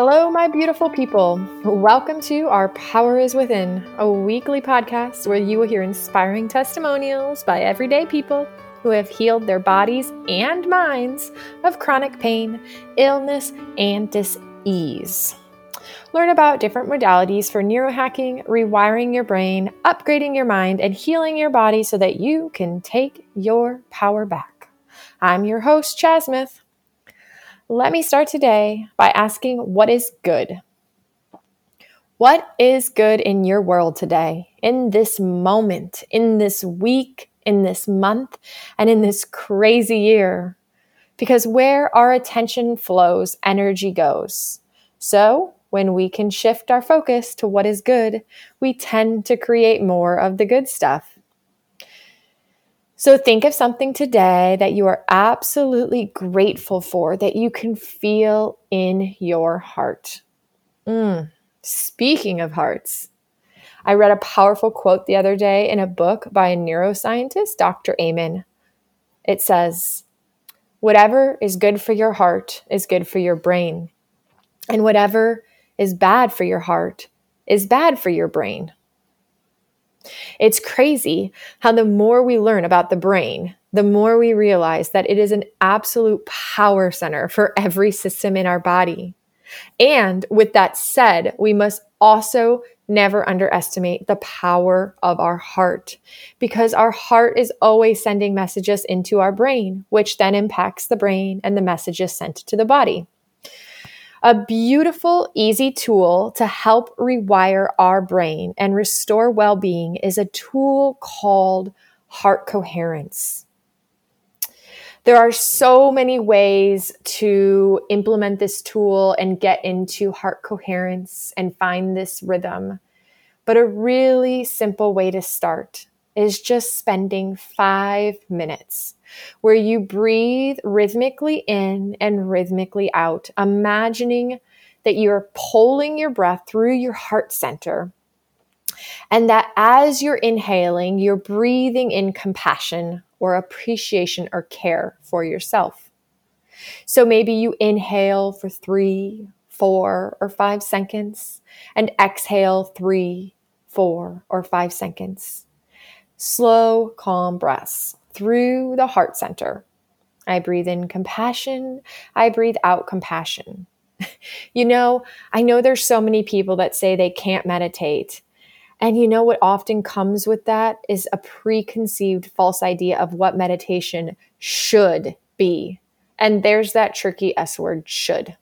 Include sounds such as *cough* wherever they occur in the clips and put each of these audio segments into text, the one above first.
Hello, my beautiful people. Welcome to Our Power is Within, a weekly podcast where you will hear inspiring testimonials by everyday people who have healed their bodies and minds of chronic pain, illness, and dis-ease. Learn about different modalities for neurohacking, rewiring your brain, upgrading your mind, and healing your body so that you can take your power back. I'm your host, Chasmith. Let me start today by asking what is good? What is good in your world today, in this moment, in this week, in this month, and in this crazy year? Because where our attention flows, energy goes. So, when we can shift our focus to what is good, we tend to create more of the good stuff. So think of something today that you are absolutely grateful for, that you can feel in your heart. Mm. Speaking of hearts, I read a powerful quote the other day in a book by a neuroscientist, Dr. Amen. It says, Whatever is good for your heart is good for your brain, and whatever is bad for your heart is bad for your brain. It's crazy how the more we learn about the brain, the more we realize that it is an absolute power center for every system in our body. And with that said, we must also never underestimate the power of our heart because our heart is always sending messages into our brain, which then impacts the brain and the messages sent to the body. A beautiful, easy tool to help rewire our brain and restore well being is a tool called heart coherence. There are so many ways to implement this tool and get into heart coherence and find this rhythm. But a really simple way to start is just spending five minutes where you breathe rhythmically in and rhythmically out, imagining that you're pulling your breath through your heart center. And that as you're inhaling, you're breathing in compassion or appreciation or care for yourself. So maybe you inhale for three, four, or five seconds and exhale three, four, or five seconds. Slow, calm breaths through the heart center. I breathe in compassion. I breathe out compassion. *laughs* you know, I know there's so many people that say they can't meditate. And you know what often comes with that is a preconceived false idea of what meditation should be. And there's that tricky S word, should.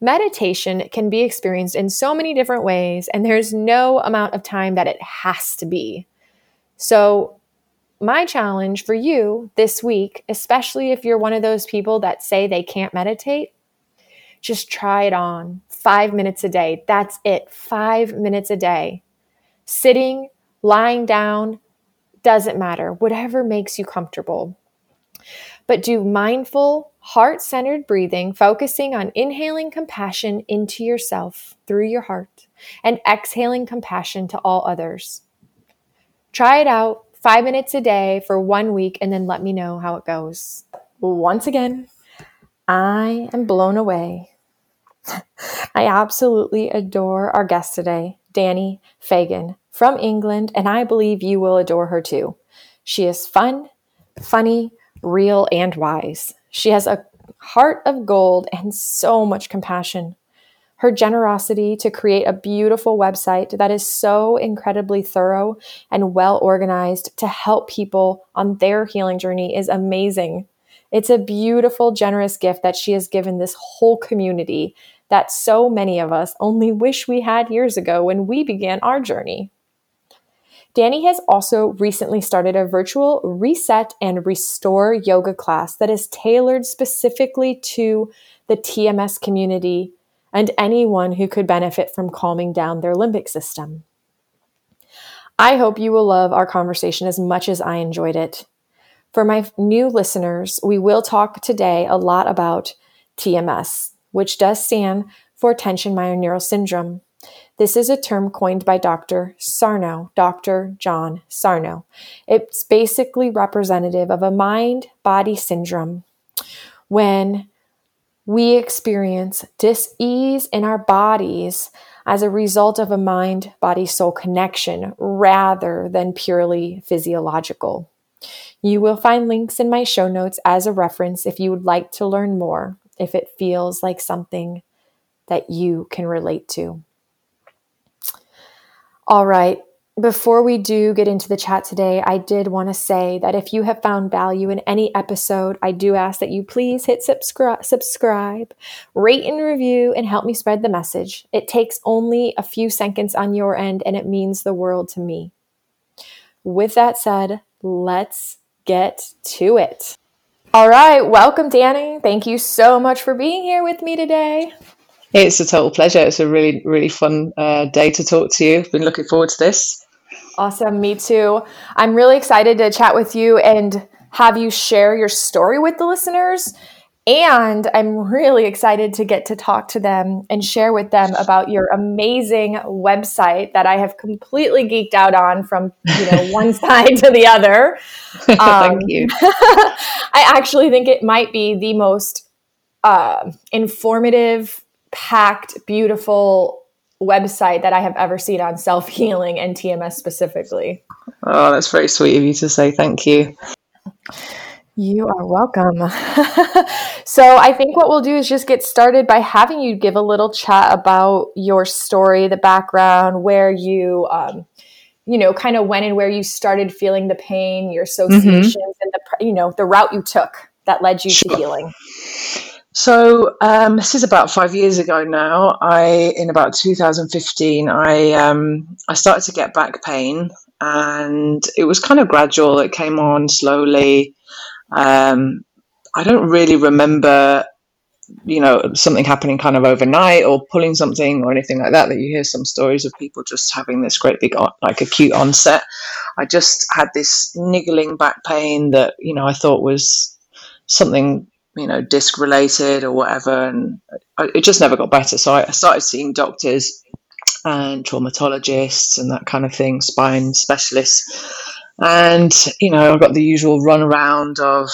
Meditation can be experienced in so many different ways, and there's no amount of time that it has to be. So, my challenge for you this week, especially if you're one of those people that say they can't meditate, just try it on five minutes a day. That's it, five minutes a day. Sitting, lying down, doesn't matter, whatever makes you comfortable. But do mindful, heart centered breathing, focusing on inhaling compassion into yourself through your heart and exhaling compassion to all others. Try it out five minutes a day for one week and then let me know how it goes. Once again, I am blown away. *laughs* I absolutely adore our guest today, Danny Fagan from England, and I believe you will adore her too. She is fun, funny, real, and wise. She has a heart of gold and so much compassion her generosity to create a beautiful website that is so incredibly thorough and well organized to help people on their healing journey is amazing. It's a beautiful, generous gift that she has given this whole community that so many of us only wish we had years ago when we began our journey. Danny has also recently started a virtual reset and restore yoga class that is tailored specifically to the TMS community and anyone who could benefit from calming down their limbic system. I hope you will love our conversation as much as I enjoyed it. For my new listeners, we will talk today a lot about TMS, which does stand for tension myoneural syndrome. This is a term coined by Dr. Sarno, Dr. John Sarno. It's basically representative of a mind body syndrome when we experience dis-ease in our bodies as a result of a mind body soul connection rather than purely physiological. You will find links in my show notes as a reference if you would like to learn more, if it feels like something that you can relate to. All right, before we do get into the chat today, I did want to say that if you have found value in any episode, I do ask that you please hit subscribe, subscribe, rate and review, and help me spread the message. It takes only a few seconds on your end, and it means the world to me. With that said, let's get to it. All right, welcome, Danny. Thank you so much for being here with me today. It's a total pleasure. It's a really, really fun uh, day to talk to you. Been looking forward to this. Awesome. Me too. I'm really excited to chat with you and have you share your story with the listeners. And I'm really excited to get to talk to them and share with them about your amazing website that I have completely geeked out on from you know *laughs* one side to the other. *laughs* Um, Thank you. *laughs* I actually think it might be the most uh, informative, packed, beautiful website that I have ever seen on self healing and TMS specifically. Oh, that's very sweet of you to say. Thank you. You are welcome. *laughs* so, I think what we'll do is just get started by having you give a little chat about your story, the background, where you, um, you know, kind of when and where you started feeling the pain, your mm-hmm. associations, mm-hmm. and the, you know, the route you took that led you sure. to healing. So um, this is about five years ago now. I in about 2015, I um, I started to get back pain, and it was kind of gradual. It came on slowly. Um, I don't really remember, you know, something happening kind of overnight or pulling something or anything like that. That you hear some stories of people just having this great big like acute onset. I just had this niggling back pain that you know I thought was something you know, disc related or whatever. And it just never got better. So I started seeing doctors and traumatologists and that kind of thing, spine specialists. And, you know, I've got the usual runaround of,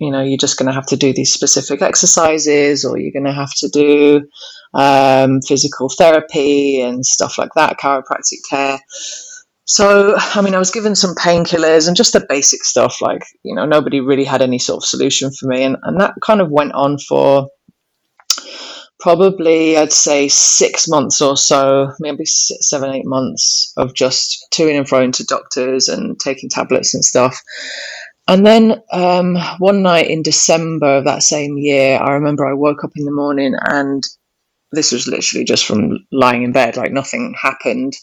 you know, you're just going to have to do these specific exercises or you're going to have to do um, physical therapy and stuff like that, chiropractic care. So, I mean, I was given some painkillers and just the basic stuff. Like, you know, nobody really had any sort of solution for me. And, and that kind of went on for probably, I'd say, six months or so, maybe seven, eight months of just to and fro to doctors and taking tablets and stuff. And then um, one night in December of that same year, I remember I woke up in the morning and this was literally just from lying in bed, like nothing happened.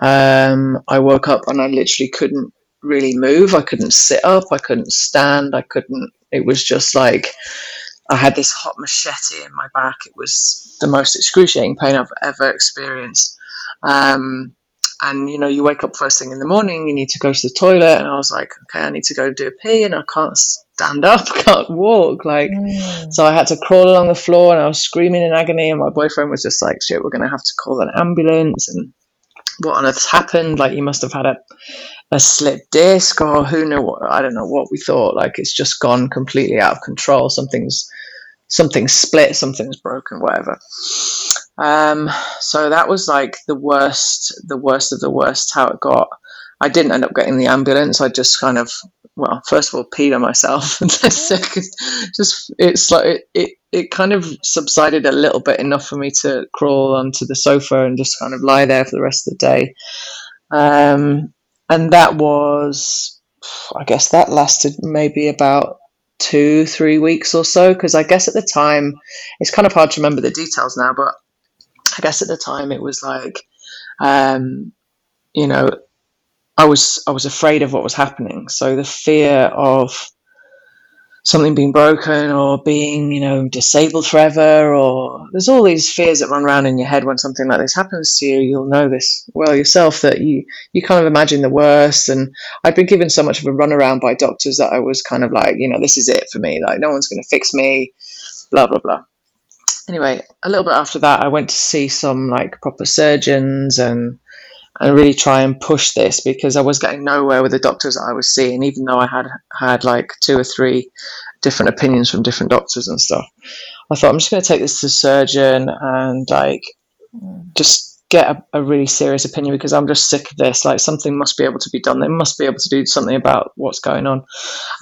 Um, I woke up and I literally couldn't really move. I couldn't sit up. I couldn't stand. I couldn't. It was just like I had this hot machete in my back. It was the most excruciating pain I've ever experienced. Um, and you know, you wake up first thing in the morning. You need to go to the toilet, and I was like, okay, I need to go do a pee, and I can't stand up, *laughs* can't walk. Like, mm. so I had to crawl along the floor and I was screaming in agony. And my boyfriend was just like, shit, we're going to have to call an ambulance. And what on earth's happened? Like, you must have had a, a slip disc or who knew what, I don't know what we thought. Like, it's just gone completely out of control. Something's, something's split, something's broken, whatever. Um, so that was like the worst, the worst of the worst, how it got. I didn't end up getting the ambulance. I just kind of well, first of all, peed on myself, *laughs* and then second, just it's like it, it, it kind of subsided a little bit enough for me to crawl onto the sofa and just kind of lie there for the rest of the day. Um, and that was, I guess, that lasted maybe about two, three weeks or so. Because I guess at the time, it's kind of hard to remember the details now, but I guess at the time it was like, um, you know, I was I was afraid of what was happening. So the fear of something being broken or being you know disabled forever or there's all these fears that run around in your head when something like this happens to you. You'll know this well yourself that you you kind of imagine the worst. And i'd been given so much of a runaround by doctors that i was kind of like you know this is it for me. Like no one's going to fix me blah blah blah. Anyway a little bit after that i went to see some like proper surgeons and and really try and push this because I was getting nowhere with the doctors I was seeing, even though I had had like two or three different opinions from different doctors and stuff. I thought I'm just going to take this to the surgeon and like just get a, a, really serious opinion because I'm just sick of this. Like something must be able to be done. They must be able to do something about what's going on.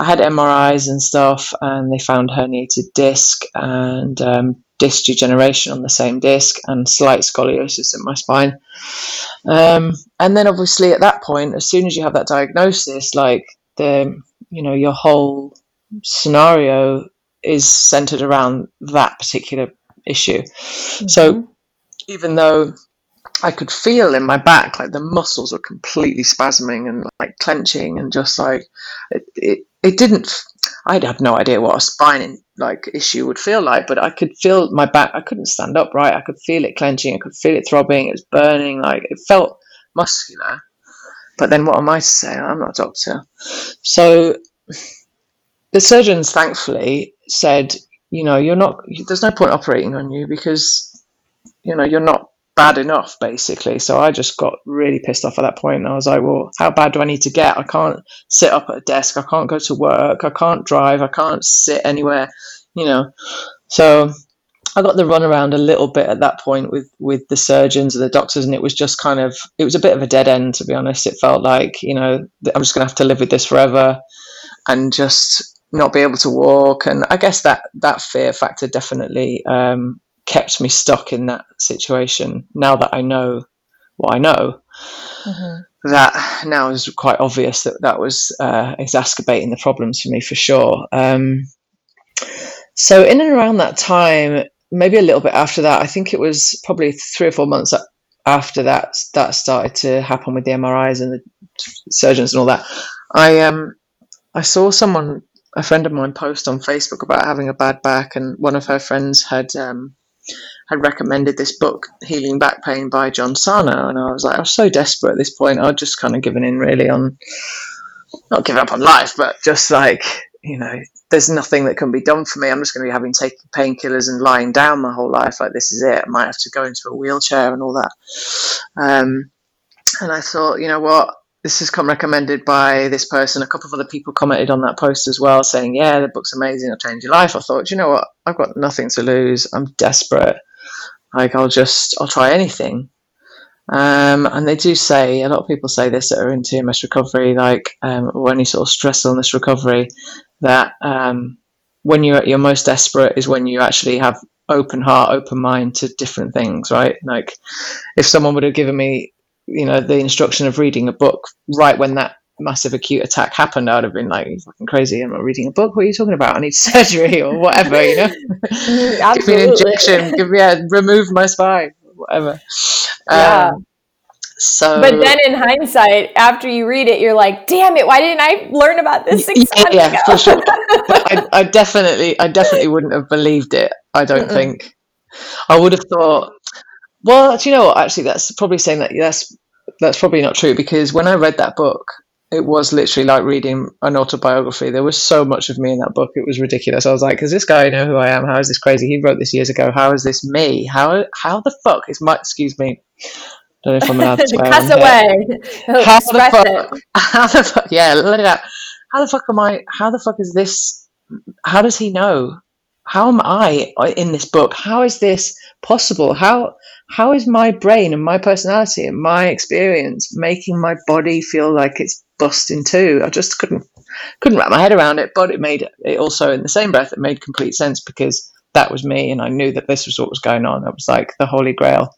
I had MRIs and stuff, and they found herniated disc and um, disc degeneration on the same disc and slight scoliosis in my spine. Um, and then obviously at that point, as soon as you have that diagnosis, like the you know your whole scenario is centered around that particular issue. Mm-hmm. So even though I could feel in my back like the muscles were completely spasming and like clenching and just like it, it, it didn't I'd have no idea what a spine like issue would feel like, but I could feel my back. I couldn't stand up right. I could feel it clenching. I could feel it throbbing. It was burning. Like it felt muscular. But then, what am I to say? I'm not a doctor. So the surgeons, thankfully, said, you know, you're not. There's no point operating on you because, you know, you're not bad enough, basically. So I just got really pissed off at that point. And I was like, well, how bad do I need to get? I can't sit up at a desk. I can't go to work. I can't drive. I can't sit anywhere, you know. So I got the run around a little bit at that point with with the surgeons and the doctors, and it was just kind of it was a bit of a dead end to be honest. It felt like you know I'm just going to have to live with this forever, and just not be able to walk. And I guess that that fear factor definitely um, kept me stuck in that situation. Now that I know what I know, mm-hmm. that now is quite obvious that that was uh, exacerbating the problems for me for sure. Um, so in and around that time, maybe a little bit after that, I think it was probably three or four months after that that started to happen with the MRIs and the surgeons and all that. I um I saw someone a friend of mine post on Facebook about having a bad back, and one of her friends had um, had recommended this book, Healing Back Pain by John Sarno. And I was like, I was so desperate at this point. I'd just kind of given in really on, not giving up on life, but just like, you know, there's nothing that can be done for me. I'm just going to be having taking painkillers and lying down my whole life. Like, this is it. I might have to go into a wheelchair and all that. Um, and I thought, you know what? This has come recommended by this person. A couple of other people commented on that post as well, saying, "Yeah, the book's amazing. It'll change your life." I thought, you know what? I've got nothing to lose. I'm desperate. Like I'll just I'll try anything. Um, and they do say a lot of people say this that are in TMS recovery, like um, or any sort of stress on this recovery, that um, when you're at your most desperate is when you actually have open heart, open mind to different things, right? Like if someone would have given me you know the instruction of reading a book right when that massive acute attack happened, I would have been like, fucking crazy. I'm not reading a book. What are you talking about? I need *laughs* surgery or whatever, you know? *laughs* *laughs* give me an injection. Give me, yeah, remove my spine, whatever. Yeah. Um, so, but then in hindsight, after you read it, you're like, "Damn it! Why didn't I learn about this six yeah, months yeah, ago?" for sure. I, I, definitely, I definitely wouldn't have believed it. I don't Mm-mm. think. I would have thought, well, do you know what? Actually, that's probably saying that that's that's probably not true because when I read that book, it was literally like reading an autobiography. There was so much of me in that book; it was ridiculous. I was like, "Does this guy know who I am? How is this crazy? He wrote this years ago. How is this me? How how the fuck is my? Excuse me. I don't know if I'm allowed to *laughs* swear. Cuss away. How the fuck? It. How the fuck? Yeah, let it out. How the fuck am I? How the fuck is this? How does he know? How am I in this book? How is this possible? How how is my brain and my personality and my experience making my body feel like it's busting too? I just couldn't couldn't wrap my head around it, but it made it also in the same breath it made complete sense because that was me and I knew that this was what was going on. It was like the holy grail.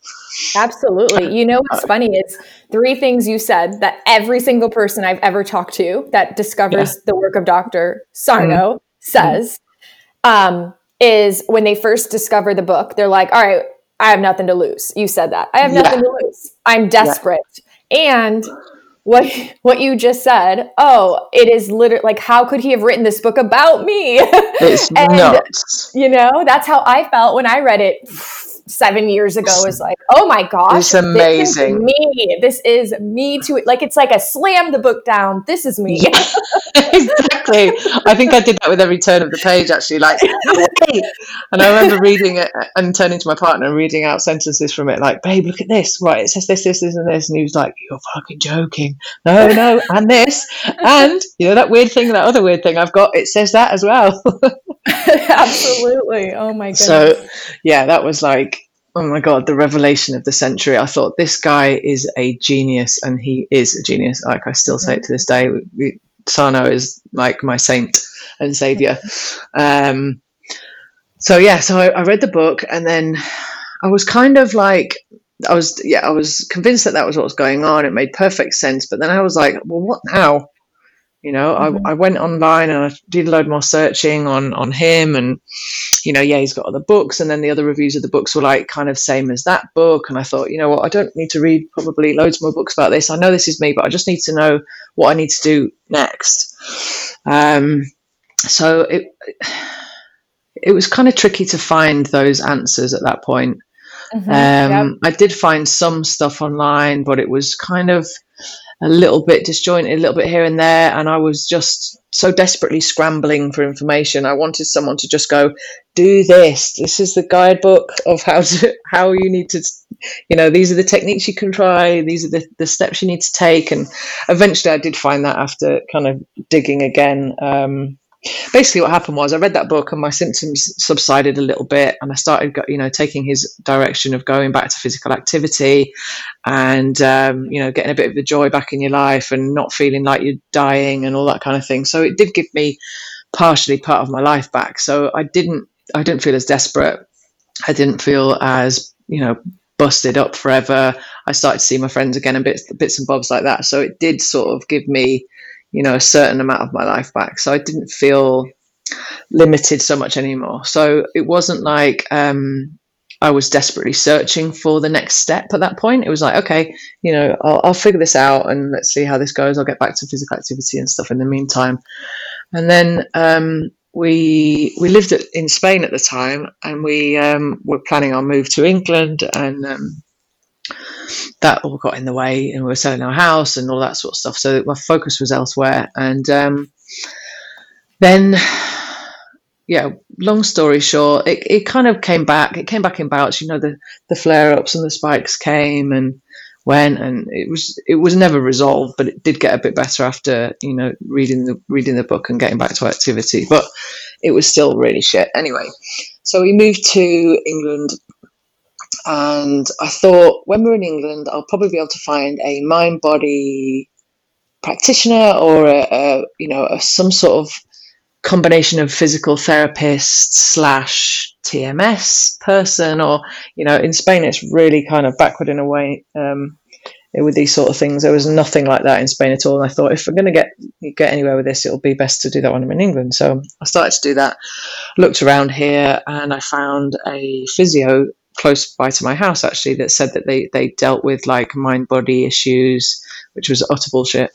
Absolutely. You know what's uh, funny is three things you said that every single person I've ever talked to that discovers yeah. the work of Dr. Sarno mm-hmm. says um, is when they first discover the book, they're like, all right, I have nothing to lose. You said that. I have nothing yeah. to lose. I'm desperate. Yeah. And what what you just said, oh, it is literally like how could he have written this book about me? It's *laughs* and, nuts. You know, that's how I felt when I read it seven years ago was like, oh my gosh, it's amazing. This me. This is me to like it's like I slam the book down. This is me. *laughs* *laughs* exactly. I think I did that with every turn of the page actually. Like and I remember reading it and turning to my partner and reading out sentences from it, like, babe, look at this. Right, it says this, this, this, and this. And he was like, You're fucking joking. No, no, and this. And you know that weird thing, that other weird thing I've got, it says that as well. *laughs* Absolutely. Oh my goodness. So, yeah, that was like, oh my God, the revelation of the century. I thought this guy is a genius, and he is a genius. Like I still say it to this day. Sarno is like my saint and savior. *laughs* Um, so yeah, so I, I read the book, and then I was kind of like, I was yeah, I was convinced that that was what was going on. It made perfect sense, but then I was like, well, what now? You know, mm-hmm. I, I went online and I did a load more searching on on him, and you know, yeah, he's got other books, and then the other reviews of the books were like kind of same as that book, and I thought, you know what, I don't need to read probably loads more books about this. I know this is me, but I just need to know what I need to do next. Um, so it it was kind of tricky to find those answers at that point. Mm-hmm, um, yep. I did find some stuff online, but it was kind of a little bit disjointed, a little bit here and there, and I was just so desperately scrambling for information. I wanted someone to just go, "Do this. This is the guidebook of how to *laughs* how you need to, you know, these are the techniques you can try. These are the the steps you need to take." And eventually, I did find that after kind of digging again. Um, basically what happened was I read that book and my symptoms subsided a little bit and I started you know taking his direction of going back to physical activity and um, you know getting a bit of the joy back in your life and not feeling like you're dying and all that kind of thing. So it did give me partially part of my life back. So I didn't I didn't feel as desperate. I didn't feel as you know busted up forever. I started to see my friends again and bits bits and bobs like that. So it did sort of give me you know a certain amount of my life back. So i didn't feel limited so much anymore. So it wasn't like um, i was desperately searching for the next step at that point. It was like okay you know I'll, I'll figure this out and let's see how this goes. I'll get back to physical activity and stuff in the meantime. And then um, we we lived at, in Spain at the time, and we um, were planning our move to England, and um, that all got in the way and we were selling our house and all that sort of stuff. So my focus was elsewhere. And um, then, yeah, long story short, it, it kind of came back. It came back in bouts. You know, the, the flare ups and the spikes came and went, and it was it was never resolved, but it did get a bit better after you know reading the reading the book and getting back to activity. But it was still really shit anyway. So we moved to England and I thought when we're in England, I'll probably be able to find a mind body practitioner or a, a you know a, some sort of combination of physical therapist slash TMS person, or you know, in Spain it's really kind of backward in a way. Um, with these sort of things, there was nothing like that in Spain at all. And I thought, if we're going to get get anywhere with this, it'll be best to do that when I'm in England. So I started to do that. Looked around here, and I found a physio close by to my house actually that said that they they dealt with like mind body issues which was utter bullshit.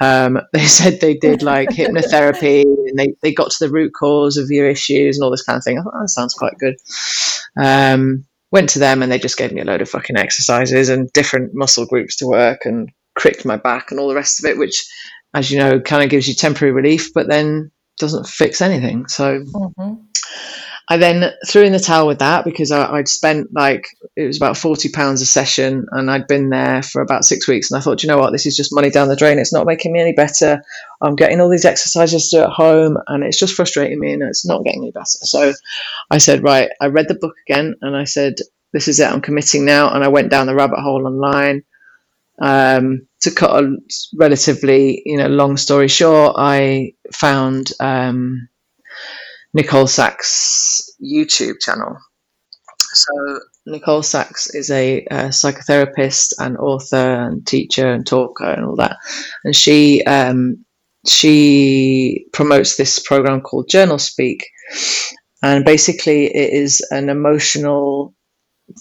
Um, *laughs* they said they did like *laughs* hypnotherapy and they, they got to the root cause of your issues and all this kind of thing. I thought oh, that sounds quite good. Um, went to them and they just gave me a load of fucking exercises and different muscle groups to work and cricked my back and all the rest of it which as you know kind of gives you temporary relief but then doesn't fix anything so mm-hmm. I then threw in the towel with that because I, would spent like it was about forty pounds a session, and I'd been there for about six weeks. And I thought, you know what, this is just money down the drain. It's not making me any better. I'm getting all these exercises to do at home, and it's just frustrating me, and it's not getting any better. So I said, right. I read the book again, and I said, this is it. I'm committing now. And I went down the rabbit hole online. Um, to cut a relatively, you know, long story short, I found. Um, Nicole Sachs YouTube channel. So Nicole Sachs is a, a, psychotherapist and author and teacher and talker and all that, and she um, she promotes this program called JournalSpeak, and basically it is an emotional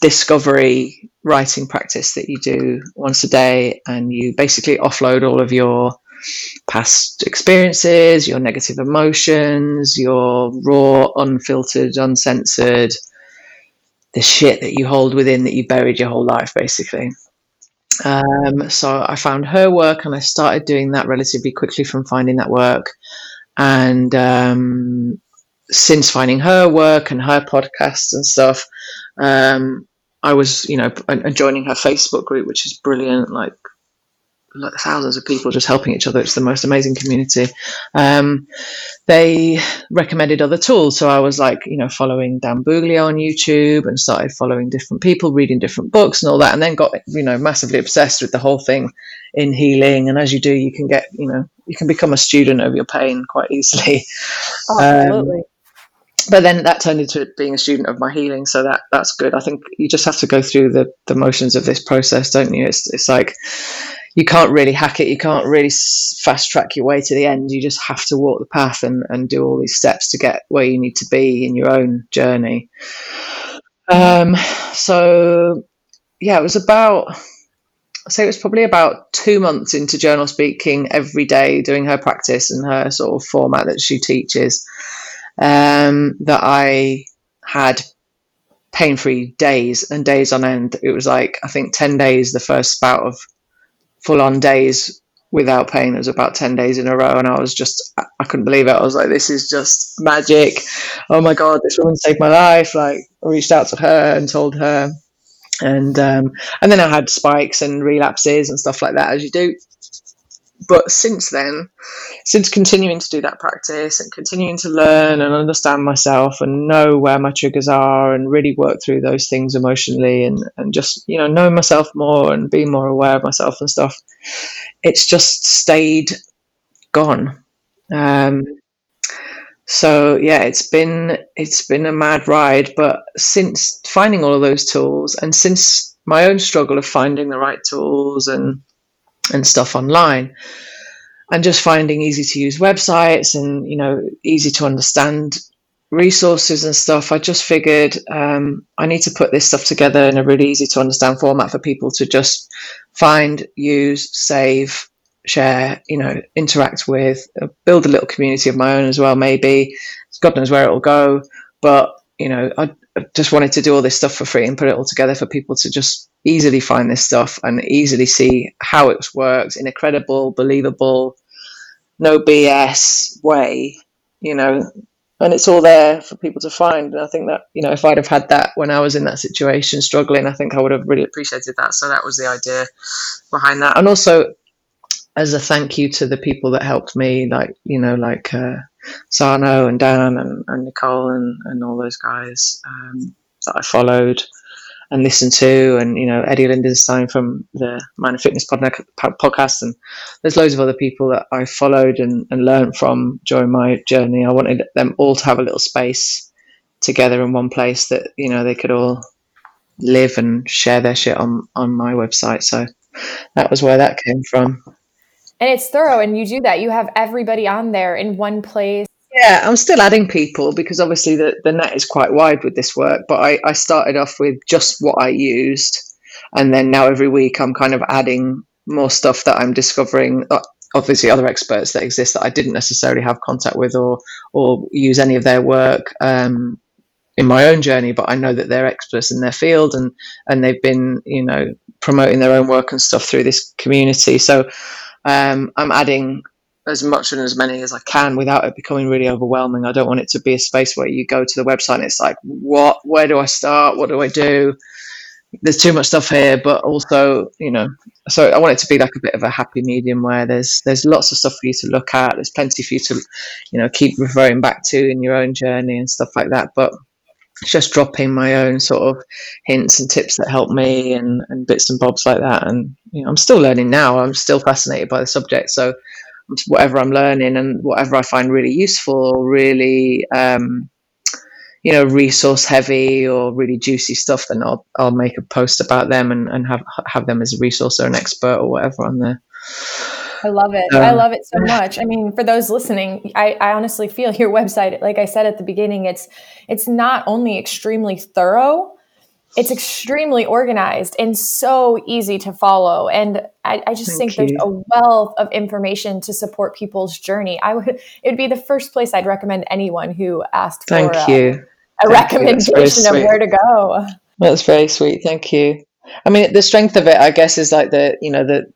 discovery writing practice that you do once a day, and you basically offload all of your past experiences, your negative emotions, your raw, unfiltered, uncensored, the shit that you hold within that you buried your whole life, basically. Um, so I found her work and I started doing that relatively quickly from finding that work. And um, since finding her work and her podcasts and stuff, um, I was, you know, joining her Facebook group, which is brilliant. Like like thousands of people just helping each other. It's the most amazing community. Um, they recommended other tools. So I was like, you know, following Dan Buglio on YouTube and started following different people, reading different books and all that, and then got, you know, massively obsessed with the whole thing in healing. And as you do, you can get, you know, you can become a student of your pain quite easily. Oh, *laughs* absolutely. Um, but then that turned into being a student of my healing, so that that's good. I think you just have to go through the the motions of this process, don't you? It's it's like you can't really hack it. You can't really fast track your way to the end. You just have to walk the path and, and do all these steps to get where you need to be in your own journey. Um, so, yeah, it was about, I say it was probably about two months into journal speaking every day, doing her practice and her sort of format that she teaches, um, that I had pain free days and days on end. It was like, I think 10 days, the first spout of full on days without pain. It was about 10 days in a row. And I was just, I couldn't believe it. I was like, this is just magic. Oh my God, this woman saved my life. Like, I reached out to her and told her. And, um, and then I had spikes and relapses and stuff like that, as you do but since then, since continuing to do that practice and continuing to learn and understand myself and know where my triggers are and really work through those things emotionally and, and just, you know, know myself more and be more aware of myself and stuff, it's just stayed gone. Um, so yeah, it's been it's been a mad ride, but since finding all of those tools and since my own struggle of finding the right tools and and stuff online and just finding easy to use websites and you know easy to understand resources and stuff i just figured um, i need to put this stuff together in a really easy to understand format for people to just find use save share you know interact with uh, build a little community of my own as well maybe. God knows where it will go but you know i just wanted to do all this stuff for free and put it all together for people to just easily find this stuff and easily see how it works in a credible, believable, no BS way, you know. And it's all there for people to find. And I think that, you know, if I'd have had that when I was in that situation struggling, I think I would have really appreciated that. So that was the idea behind that. And also, as a thank you to the people that helped me, like, you know, like uh, Sarno and Dan and, and Nicole and, and all those guys um, that I followed and listened to, and you know Eddy Lindenstein from the Mind and Fitness podcast, and there's loads of other people that I followed and, and learned from during my journey. I wanted them all to have a little space together in one place that you know they could all live and share their shit on on my website. So that was where that came from. And it's thorough, and you do that. You have everybody on there in one place yeah, I'm still adding people because obviously the, the net is quite wide with this work. But I, I started off with just what I used. And then now every week I'm kind of adding more stuff that I'm discovering. Uh, obviously, other experts that exist that I didn't necessarily have contact with or, or use any of their work um, in my own journey. But I know that they're experts in their field and, and they've been, you know, promoting their own work and stuff through this community. So um, I'm adding as much and as many as I can without it becoming really overwhelming. I don't want it to be a space where you go to the website and it's like, what, where do I start? What do I do? There's too much stuff here, but also, you know, so I want it to be like a bit of a happy medium where there's there's lots of stuff for you to look at. There's plenty for you to, you know, keep referring back to in your own journey and stuff like that. But just dropping my own sort of hints and tips that help me and, and bits and bobs like that. And you know, I'm still learning now. I'm still fascinated by the subject. So whatever I'm learning and whatever I find really useful really, um, you know, resource heavy or really juicy stuff, then I'll I'll make a post about them and, and have have them as a resource or an expert or whatever on there. I love it. Um, I love it so much. I mean, for those listening, I, I honestly feel your website, like I said at the beginning, it's it's not only extremely thorough, it's extremely organized and so easy to follow. And I, I just think you. there's a wealth of information to support people's journey. I would it would be the first place I'd recommend anyone who asked Thank for you. a, a recommendation of where to go. That's very sweet. Thank you. I mean, the strength of it, I guess, is like the you know the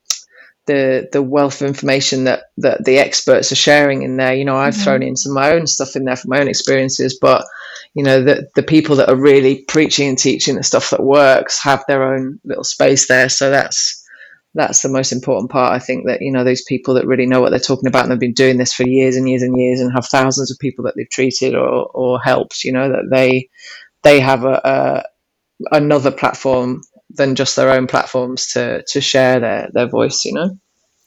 the the wealth of information that that the experts are sharing in there. You know, I've mm-hmm. thrown in some of my own stuff in there from my own experiences, but you know the the people that are really preaching and teaching the stuff that works have their own little space there. So that's that's the most important part. I think that you know those people that really know what they're talking about and they've been doing this for years and years and years and have thousands of people that they've treated or or helped. You know that they they have a, a another platform than just their own platforms to to share their their voice. You know.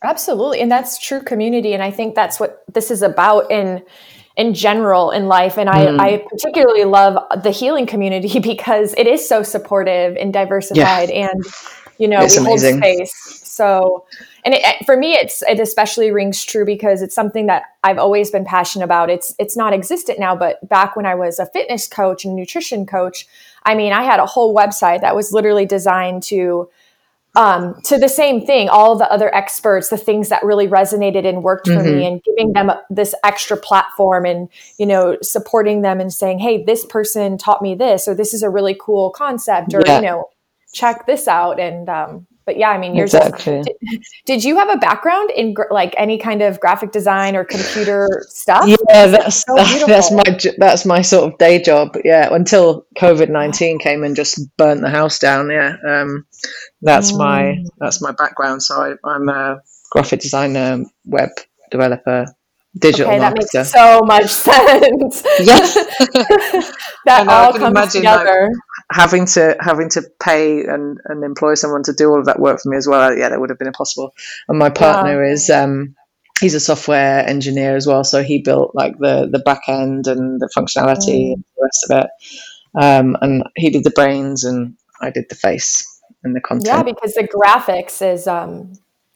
Absolutely, and that's true community, and I think that's what this is about in in general in life. And I, mm. I particularly love the healing community *laughs* because it is so supportive and diversified, yeah. and you know it's we amazing. hold space. So, and it, for me, it's it especially rings true because it's something that I've always been passionate about. It's it's not existent now, but back when I was a fitness coach and nutrition coach, I mean, I had a whole website that was literally designed to um, to the same thing, all the other experts, the things that really resonated and worked for mm-hmm. me, and giving them this extra platform, and you know, supporting them and saying, "Hey, this person taught me this, or this is a really cool concept, or yeah. you know, check this out." And um, but yeah, I mean, yours. Exactly. Did, did, you have a background in gr- like any kind of graphic design or computer stuff? Yeah, that's so *laughs* that's my that's my sort of day job. Yeah, until COVID nineteen came and just burnt the house down. Yeah, um, that's mm. my that's my background. So I, am a graphic designer, web developer, digital okay, that makes so much *laughs* sense. Yes, *laughs* that all comes together. Like, having to having to pay and, and employ someone to do all of that work for me as well, yeah, that would have been impossible. And my partner yeah. is um, he's a software engineer as well, so he built like the the back end and the functionality mm. and the rest of it. Um, and he did the brains, and I did the face and the content. Yeah, because the graphics is um,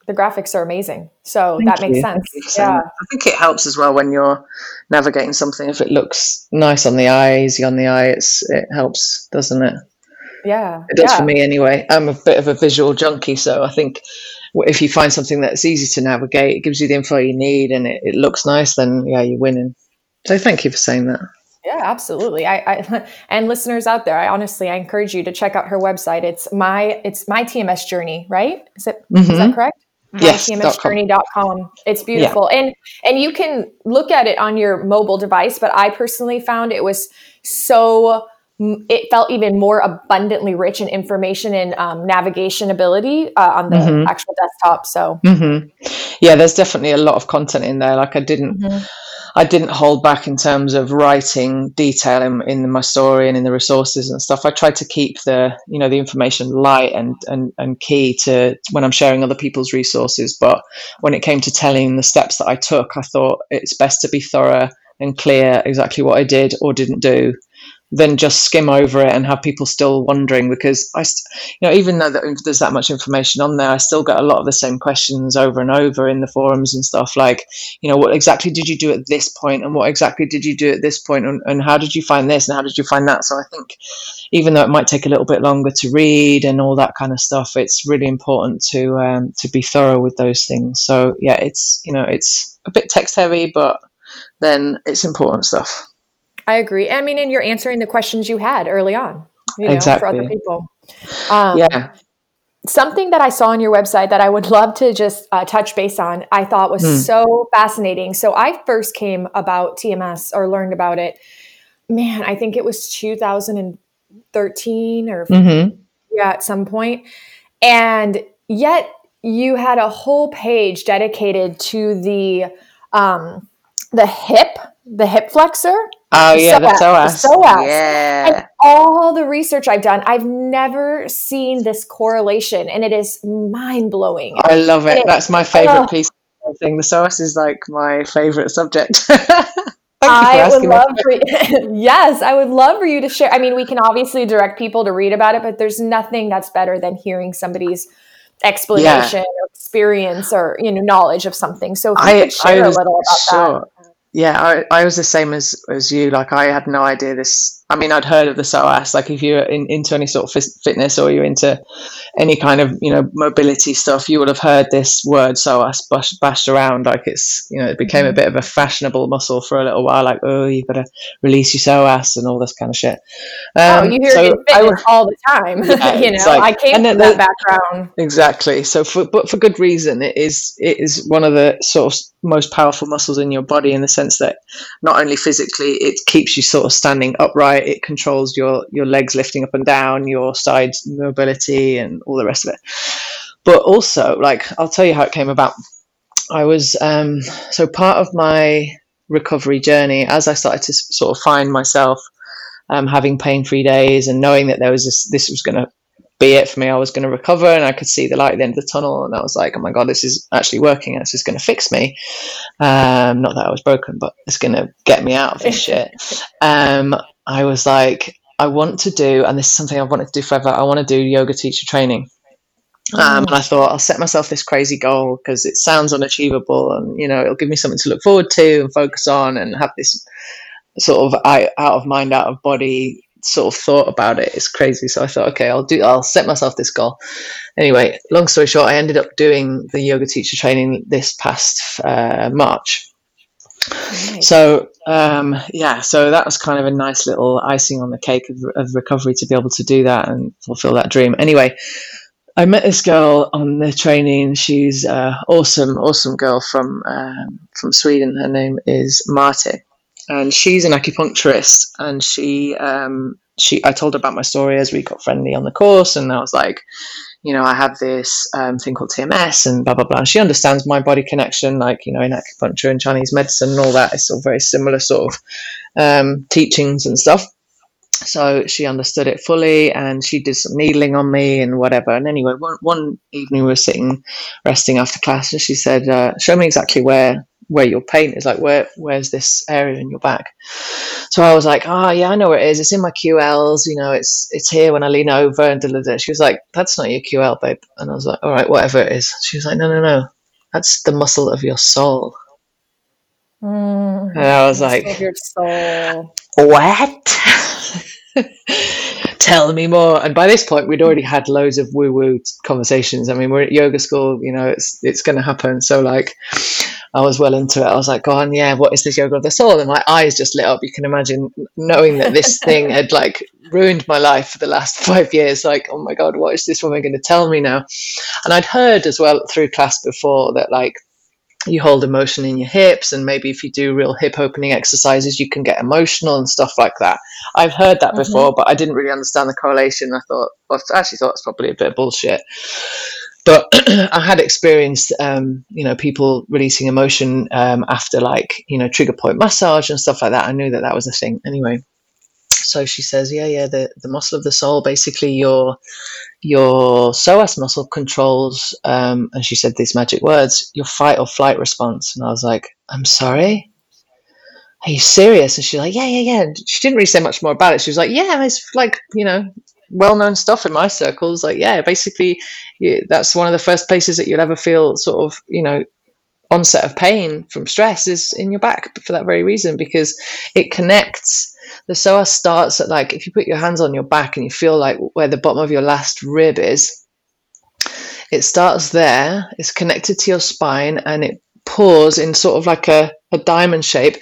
the graphics are amazing. So Thank that makes you. sense. Yeah. I think it helps as well when you're navigating something. If it looks nice on the eye, easy on the eye, it's it helps, doesn't it? Yeah. It does yeah. for me anyway. I'm a bit of a visual junkie, so I think if you find something that's easy to navigate, it gives you the info you need, and it, it looks nice, then yeah, you're winning. So thank you for saying that. Yeah, absolutely. I, I, *laughs* and listeners out there, I honestly I encourage you to check out her website. It's my it's my TMS journey, right? Is it mm-hmm. is that mm-hmm. Yes, tmsjourney.com. It's beautiful. Yeah. And and you can look at it on your mobile device, but I personally found it was so it felt even more abundantly rich in information and um, navigation ability uh, on the mm-hmm. actual desktop. So, mm-hmm. yeah, there's definitely a lot of content in there. Like I didn't, mm-hmm. I didn't hold back in terms of writing detail in, in my story and in the resources and stuff. I tried to keep the you know the information light and and and key to when I'm sharing other people's resources. But when it came to telling the steps that I took, I thought it's best to be thorough and clear exactly what I did or didn't do than just skim over it and have people still wondering because I, you know, even though there's that much information on there, I still get a lot of the same questions over and over in the forums and stuff like, you know, what exactly did you do at this point and what exactly did you do at this point and, and how did you find this and how did you find that? So I think even though it might take a little bit longer to read and all that kind of stuff, it's really important to um, to be thorough with those things. So yeah, it's you know it's a bit text heavy, but then it's important stuff. I agree. I mean, and you're answering the questions you had early on, you know, exactly. for other people. Um, yeah. Something that I saw on your website that I would *laughs* love to just uh, touch base on, I thought was mm. so fascinating. So I first came about TMS or learned about it. Man, I think it was 2013 or mm-hmm. yeah, at some point. And yet you had a whole page dedicated to the um, the hip, the hip flexor Oh yeah, the psoas. The psoas. Yeah. And all the research I've done, I've never seen this correlation, and it is mind blowing. I love it. That's my favorite uh, piece of thing. The psoas is like my favorite subject. *laughs* I would love for you, *laughs* yes, I would love for you to share. I mean, we can obviously direct people to read about it, but there's nothing that's better than hearing somebody's explanation yeah. or experience or you know knowledge of something. So if you I, could share a little about sure. that yeah, I, I was the same as as you. Like I had no idea this. I mean, I'd heard of the psoas. Like if you're in, into any sort of fitness or you're into any kind of you know mobility stuff, you would have heard this word psoas bashed, bashed around. Like it's you know it became a mm-hmm. bit of a fashionable muscle for a little while. Like oh, you've got to release your psoas and all this kind of shit. Um, oh, you hear so it in fitness I, all the time. *laughs* Yeah, you know, like, I came from that background. Exactly. So for but for good reason. It is it is one of the sort of most powerful muscles in your body in the sense that not only physically it keeps you sort of standing upright it controls your your legs lifting up and down your side mobility and all the rest of it but also like I'll tell you how it came about. I was um, so part of my recovery journey as I started to sort of find myself um, having pain free days and knowing that there was this this was going to be it for me. I was going to recover and I could see the light at the end of the tunnel. And I was like, oh my God, this is actually working. This is going to fix me. Um, not that I was broken, but it's going to get me out of this *laughs* shit. Um, I was like, I want to do, and this is something I've wanted to do forever. I want to do yoga teacher training. Um, and I thought I'll set myself this crazy goal because it sounds unachievable, and you know it'll give me something to look forward to and focus on, and have this sort of out of mind, out of body sort of thought about it. It's crazy. So I thought, okay, I'll do. I'll set myself this goal. Anyway, long story short, I ended up doing the yoga teacher training this past uh, March. So um, yeah, so that was kind of a nice little icing on the cake of, of recovery to be able to do that and fulfill that dream. Anyway, I met this girl on the training. She's an awesome, awesome girl from um, from Sweden. Her name is Marte, and she's an acupuncturist. And she um, she I told her about my story as we got friendly on the course, and I was like, you know, I have this um, thing called TMS and blah blah blah. And she understands mind body connection, like you know, in acupuncture and Chinese medicine and all that. It's all very similar sort of um, teachings and stuff. So she understood it fully, and she did some needling on me and whatever. And anyway, one, one evening we were sitting resting after class, and she said, uh, "Show me exactly where where your pain is. Like where where's this area in your back?" So I was like, "Ah, oh, yeah, I know where it is. It's in my QLs. You know, it's it's here when I lean over." And da, da, da. she was like, "That's not your QL, babe." And I was like, "All right, whatever it is." She was like, "No, no, no, that's the muscle of your soul." Mm, and I was like, soul." What? *laughs* Tell me more. And by this point, we'd already had loads of woo woo conversations. I mean, we're at yoga school, you know, it's it's going to happen. So like, I was well into it. I was like, "Go on, yeah. What is this yoga of the soul?" And my eyes just lit up. You can imagine knowing that this *laughs* thing had like ruined my life for the last *laughs* five years. Like, oh my god, what is this woman going to tell me now? And I'd heard as well through class before that like you hold emotion in your hips and maybe if you do real hip opening exercises you can get emotional and stuff like that. I've heard that mm-hmm. before but i didn't really understand the correlation. I thought well, i actually thought it's probably a bit of bullshit. But *clears throat* i had experienced um, you know people releasing emotion um, after like you know trigger point massage and stuff like that. I knew that that was a thing. Anyway so she says yeah yeah the, the muscle of the soul basically your your psoas muscle controls, um, and she said these magic words, your fight or flight response. And I was like, I'm sorry? Are you serious? And she's like, yeah, yeah, yeah. She didn't really say much more about it. She was like, yeah, it's like, you know, well known stuff in my circles. Like, yeah, basically, that's one of the first places that you'll ever feel sort of, you know, onset of pain from stress is in your back for that very reason because it connects the psoas starts at like if you put your hands on your back and you feel like where the bottom of your last rib is it starts there it's connected to your spine and it pours in sort of like a, a diamond shape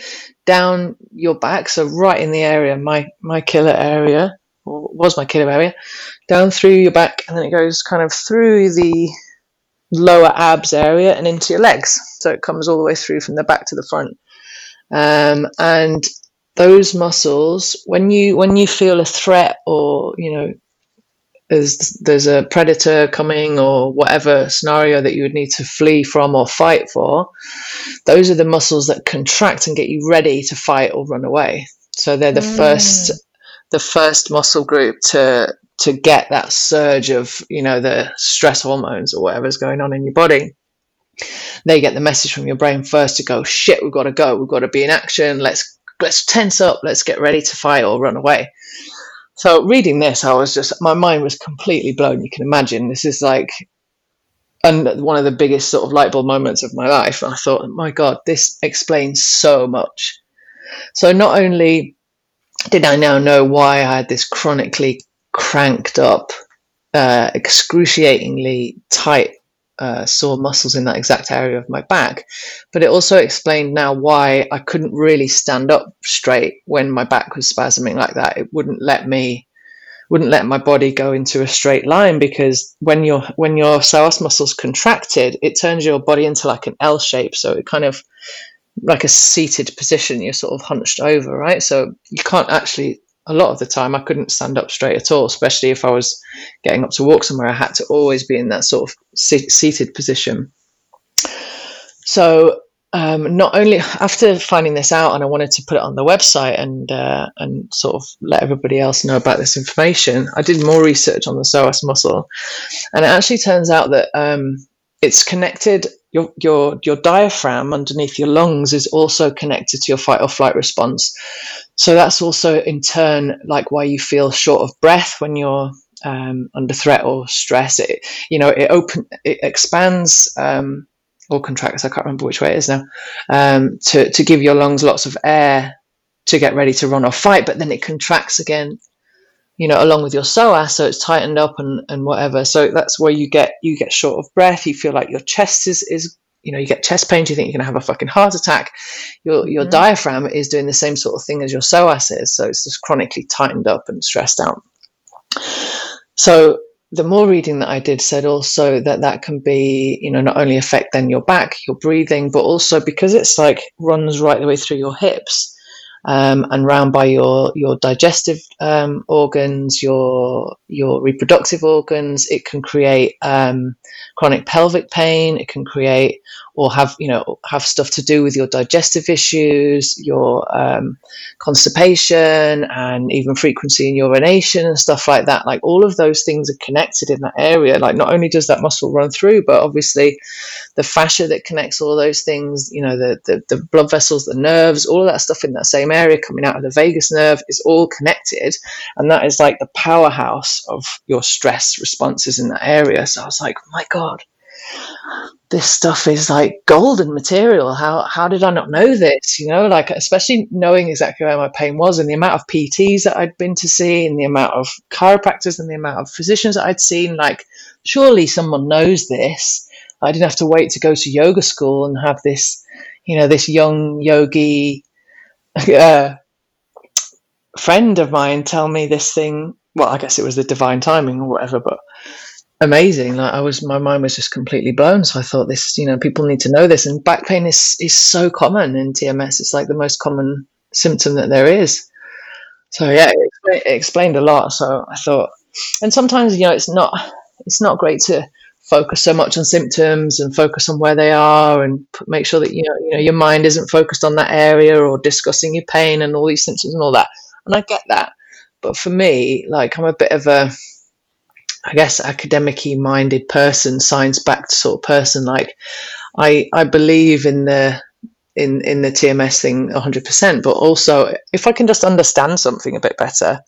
down your back so right in the area my my killer area or was my killer area down through your back and then it goes kind of through the lower abs area and into your legs. So it comes all the way through from the back to the front. Um, and those muscles when you when you feel a threat or you know there's there's a predator coming or whatever scenario that you would need to flee from or fight for those are the muscles that contract and get you ready to fight or run away. So they're the mm. first the first muscle group to to get that surge of you know the stress hormones or whatever's going on in your body. They get the message from your brain first to go shit we've got to go. We've got to be in action. Let's let's tense up, let's get ready to fight or run away. So reading this, I was just my mind was completely blown. You can imagine this is like and one of the biggest sort of light bulb moments of my life. And I thought, my God, this explains so much. So not only did I now know why I had this chronically cranked up, uh, excruciatingly tight uh, sore muscles in that exact area of my back. But it also explained now why I couldn't really stand up straight when my back was spasming like that. It wouldn't let me wouldn't let my body go into a straight line because when your when your psoas muscles contracted, it turns your body into like an L shape. So it kind of like a seated position. You're sort of hunched over, right? So you can't actually a lot of the time I couldn't stand up straight at all, especially if I was getting up to walk somewhere. I had to always be in that sort of seated position. So um, not only after finding this out, and I wanted to put it on the website and uh, and sort of let everybody else know about this information, I did more research on the psoas muscle, and it actually turns out that um, it's connected. Your your your diaphragm underneath your lungs is also connected to your fight or flight response. So that's also in turn like why you feel short of breath when you're um, under threat or stress. It you know it open it expands. Um, or contracts, I can't remember which way it is now, um, to, to give your lungs lots of air to get ready to run or fight, but then it contracts again, you know, along with your psoas, so it's tightened up and, and whatever. So that's where you get you get short of breath, you feel like your chest is is you know, you get chest pain, you think you're gonna have a fucking heart attack. Your your mm-hmm. diaphragm is doing the same sort of thing as your psoas is, so it's just chronically tightened up and stressed out. So the more reading that I did said also that that can be, you know, not only affect then your back, your breathing, but also because it's like runs right the way through your hips um, and round by your your digestive um, organs, your your reproductive organs. It can create um, chronic pelvic pain. It can create or have you know have stuff to do with your digestive issues, your um, constipation, and even frequency in urination and stuff like that. Like all of those things are connected in that area. Like not only does that muscle run through, but obviously the fascia that connects all those things. You know the the, the blood vessels, the nerves, all of that stuff in that same area coming out of the vagus nerve is all connected, and that is like the powerhouse of your stress responses in that area. So I was like, oh my god this stuff is like golden material. How how did I not know this? You know, like especially knowing exactly where my pain was and the amount of PTs that I'd been to see and the amount of chiropractors and the amount of physicians that I'd seen. Like, surely someone knows this. I didn't have to wait to go to yoga school and have this, you know, this young yogi uh, friend of mine tell me this thing. Well, I guess it was the divine timing or whatever, but amazing. Like I was, my mind was just completely blown. So I thought this, you know, people need to know this. And back pain is is so common in TMS. It's like the most common symptom that there is. So yeah, it, it explained a lot. So I thought, and sometimes you know, it's not it's not great to focus so much on symptoms and focus on where they are and make sure that you know you know your mind isn't focused on that area or discussing your pain and all these symptoms and all that. And I get that. But for me, like I'm a bit of a I guess academically minded person, science backed sort of person. Like I I believe in the in in the TMS thing 100%, but also if I can just understand something a bit better,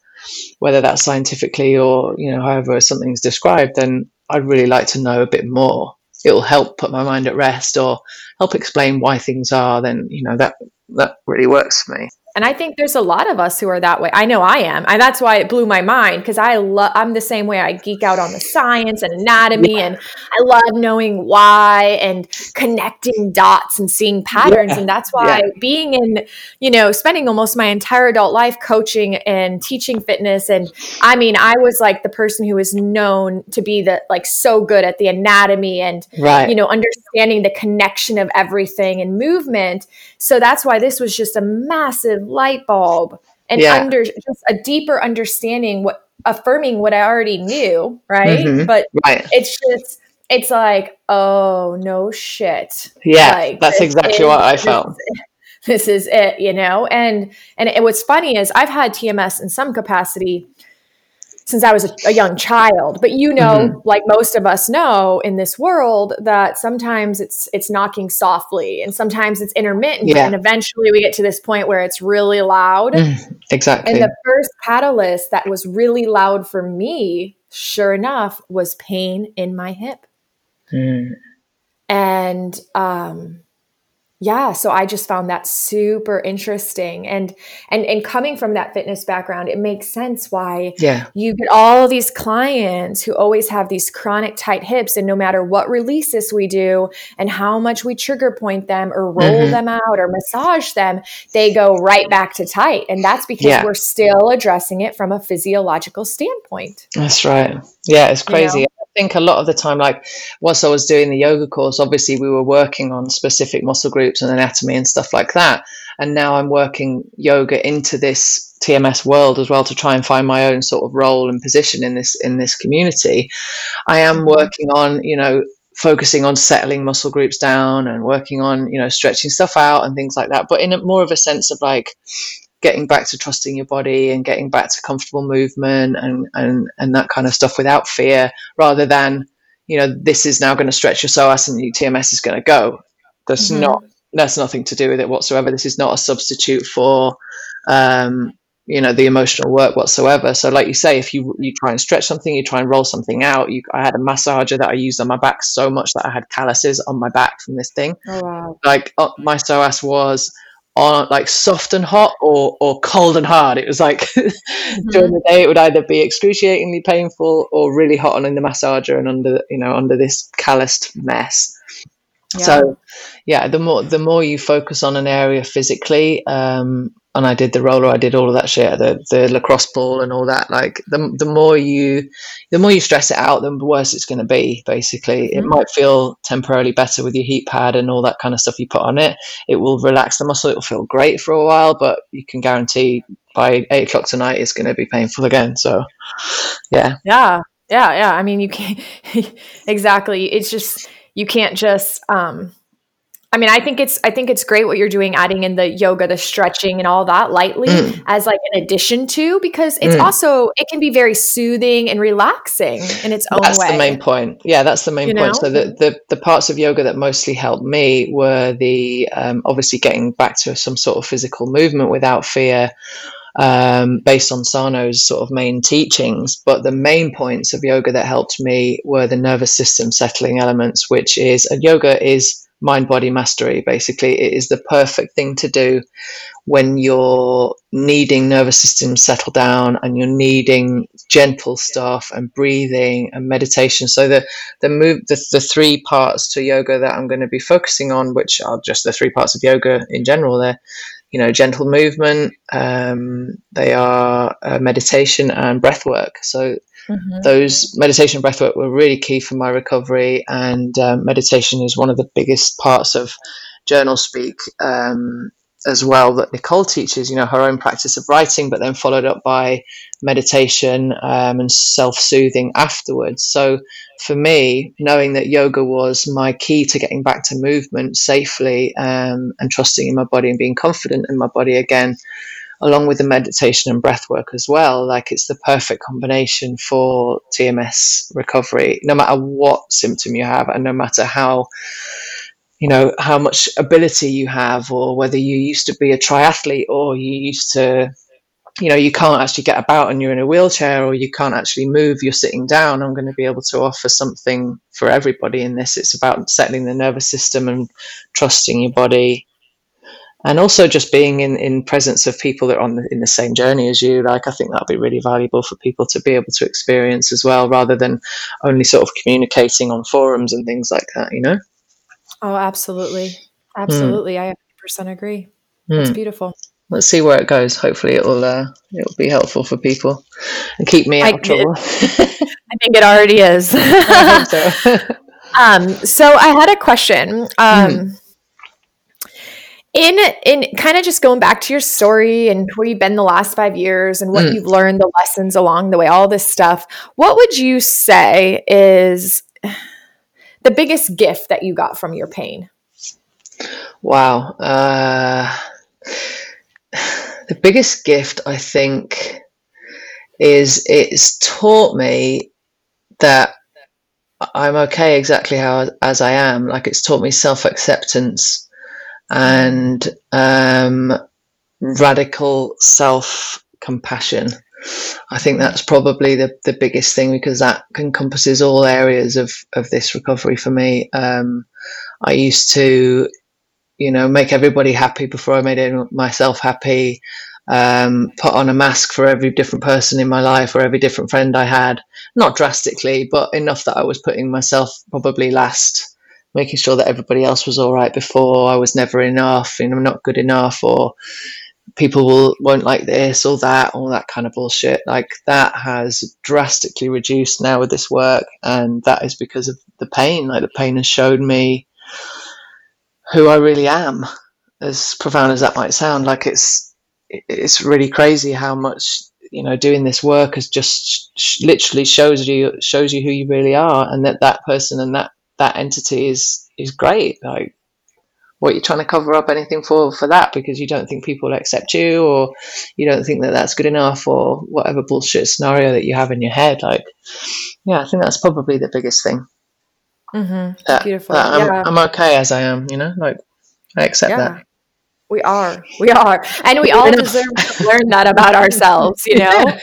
whether that's scientifically or you know however something's described, then I'd really like to know a bit more. It'll help put my mind at rest or help explain why things are. Then you know that that really works for me. And I think there's a lot of us who are that way. I know I am. And that's why it blew my mind because I love I'm the same way. I geek out on the science and anatomy yeah. and I love knowing why and connecting dots and seeing patterns. Yeah. And that's why yeah. being in, you know, spending almost my entire adult life coaching and teaching fitness. And I mean, I was like the person who was known to be the like so good at the anatomy and right. you know, understanding the connection of everything and movement. So that's why this was just a massive light bulb and yeah. under just a deeper understanding what affirming what I already knew, right? Mm-hmm. But right. it's just it's like, oh no shit. Yeah, like, that's exactly what I felt. *laughs* This is it, you know? And and it, what's funny is I've had TMS in some capacity since I was a, a, young child. But you know, mm-hmm. like most of us know in this world, that sometimes it's it's knocking softly, and sometimes it's intermittent, yeah. and eventually we get to this point where it's really loud. Mm, exactly. And the first catalyst that was really loud for me, sure enough, was pain in my hip. Mm. And um, yeah so i just found that super interesting and and and coming from that fitness background it makes sense why yeah you get all these clients who always have these chronic tight hips and no matter what releases we do and how much we trigger point them or roll mm-hmm. them out or massage them they go right back to tight and that's because yeah. we're still addressing it from a physiological standpoint that's right yeah it's crazy you know? Think a lot of the time, like once I was doing the yoga course, obviously we were working on specific muscle groups and anatomy and stuff like that. and now I'm working yoga into this TMS world as well to try and find my own sort of role and position in this in this community. I am mm-hmm. working on, you know, focusing on settling muscle groups down and working on, you know, stretching stuff out and things like that, but in a, more of a sense of like getting back to trusting your body and getting back to comfortable movement and and and that kind of stuff without fear rather than you know this is now going to stretch your psoas and your tms is going to go. That's mm-hmm. not that's nothing to do with it whatsoever. This is not a substitute for um, you know the emotional work whatsoever. So like you say if you you try and stretch something you try and roll something out. You i had a massager that i used on my back so much that i had calluses on my back from this thing. Oh, wow. like uh, my psoas was on like soft and hot or or cold and hard. It was like *laughs* mm-hmm. during the day it would either be excruciatingly painful or really hot on in the massager and under you know under this calloused mess. Yeah. So yeah, the more the more you focus on an area physically, um, and I did the roller, I did all of that shit, the the lacrosse ball and all that. Like the the more you the more you stress it out, the worse it's going to be. Basically, mm-hmm. it might feel temporarily better with your heat pad and all that kind of stuff you put on it. It will relax the muscle. It will feel great for a while, but you can guarantee by eight o'clock tonight it's going to be painful again. So, yeah, yeah, yeah, yeah. I mean, you can't *laughs* exactly. It's just you can't just. um I mean, I think it's I think it's great what you're doing, adding in the yoga, the stretching, and all that lightly mm. as like an addition to because it's mm. also it can be very soothing and relaxing in its own that's way. That's the main point. Yeah, that's the main you point. Know? So the, the the parts of yoga that mostly helped me were the um, obviously getting back to some sort of physical movement without fear. Um, based on Sarno's sort of main teachings. But the main points of yoga that helped me were the nervous system settling elements, which is, and yoga is mind body mastery basically. It is the perfect thing to do when you're needing nervous system settle down and you're needing gentle stuff and breathing and meditation. So the the move the, the three parts to yoga that i'm going to be focusing on which are just the three parts of yoga in general they're you know gentle movement um, they are uh, meditation and breath work. So Mm-hmm. Those meditation and breathwork were really key for my recovery, and um, meditation is one of the biggest parts of JournalSpeak um, as well that Nicole teaches. You know, her own practice of writing, but then followed up by meditation um, and self-soothing afterwards. So for me, knowing that yoga was my key to getting back to movement safely um, and trusting in my body and being confident in my body again along with the meditation and breath work as well. Like it's the perfect combination for TMS recovery, no matter what symptom you have and no matter how you know how much ability you have or whether you used to be a triathlete or you used to you know you can't actually get about and you're in a wheelchair or you can't actually move you're sitting down i'm going to be able to offer something for everybody in this it's about settling the nervous system and trusting your body and also just being in, in presence of people that are on the, in the same journey as you like i think that'll be really valuable for people to be able to experience as well rather than only sort of communicating on forums and things like that you know? Oh absolutely. Absolutely. Mm. i 100% agree. That's mm. beautiful. Let's see where it goes. Hopefully it'll uh, it'll be helpful for people. And keep me out I, of trouble. *laughs* i think it already is. So. *laughs* um so i had a question. Um mm in in kind of just going back to your story and where you've been the last five years and what mm. you've learned the lessons along the way all this stuff what would you say is the biggest gift that you got from your pain? Wow uh, the biggest gift i think is it's taught me that i'm okay exactly how as i am. Like it's taught me self-acceptance and um, radical self compassion. I think that's probably the, the biggest thing because that encompasses all areas of, of this recovery for me. Um, I used to, you know, make everybody happy before I made myself happy. Um, put on a mask for every different person in my life or every different friend I had. Not drastically, but enough that I was putting myself probably last making sure that everybody else was all right before I was never enough and I'm not good enough or people will won't like this or that all that kind of bullshit. Like that has drastically reduced now with this work and that is because of the pain. Like the pain has showed me who I really am as profound as that might sound, like it's it's really crazy how much you know doing this work has just sh- literally shows you shows you who you really are, and that that person and that that entity is is great. Like what you're trying to cover up anything for for that because you don't think people will accept you or you don't think that that's good enough or whatever bullshit scenario that you have in your head like yeah i think that's probably the biggest thing mm-hmm. that, beautiful that I'm, yeah. I'm okay as i am you know like i accept yeah. that we are. We are. And we all deserve to learn that about ourselves, you *laughs* know? Yeah.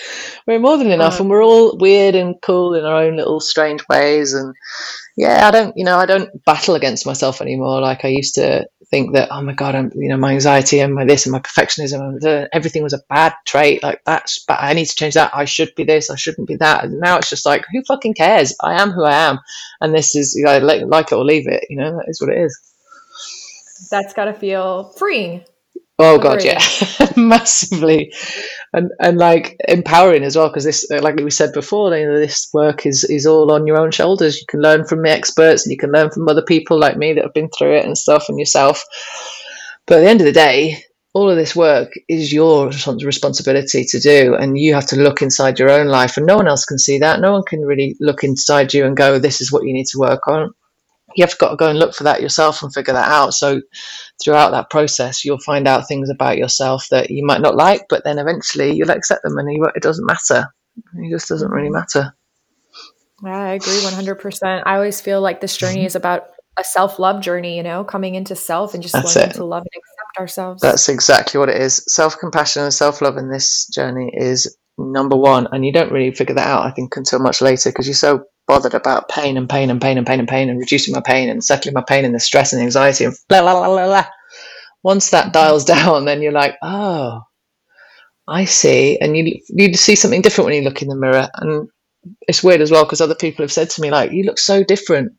We're more than enough um, and we're all weird and cool in our own little strange ways and yeah, I don't, you know, I don't battle against myself anymore. Like I used to think that, oh my God, I'm, you know, my anxiety and my this and my perfectionism, and everything was a bad trait. Like that's, but I need to change that. I should be this. I shouldn't be that. And now it's just like, who fucking cares? I am who I am. And this is, you know, like, like it or leave it, you know, that is what it is. That's got to feel freeing. Oh god, yeah, *laughs* massively, and and like empowering as well because this, uh, like we said before, you know, this work is is all on your own shoulders. You can learn from the experts, and you can learn from other people like me that have been through it and stuff, and yourself. But at the end of the day, all of this work is your responsibility to do, and you have to look inside your own life, and no one else can see that. No one can really look inside you and go, "This is what you need to work on." You've got to go and look for that yourself and figure that out. So throughout that process, you'll find out things about yourself that you might not like, but then eventually you'll accept them and it doesn't matter. It just doesn't really matter. Yeah, I agree 100%. I always feel like this journey mm-hmm. is about a self love journey, you know, coming into self and just That's learning it. to love and accept ourselves. That's exactly what it is. Self compassion and self love in this journey is number one. And you don't really figure that out, I think, until much later because you're so bothered about pain and pain and pain and pain and pain and reducing my pain and settling my pain and the stress and anxiety and blah, blah, blah, blah, blah. Once that dials *laughs* down, then you're like, oh, I see. And you, you see something different when you look in the mirror. And it's weird as well because other people have said to me, like, you look so different.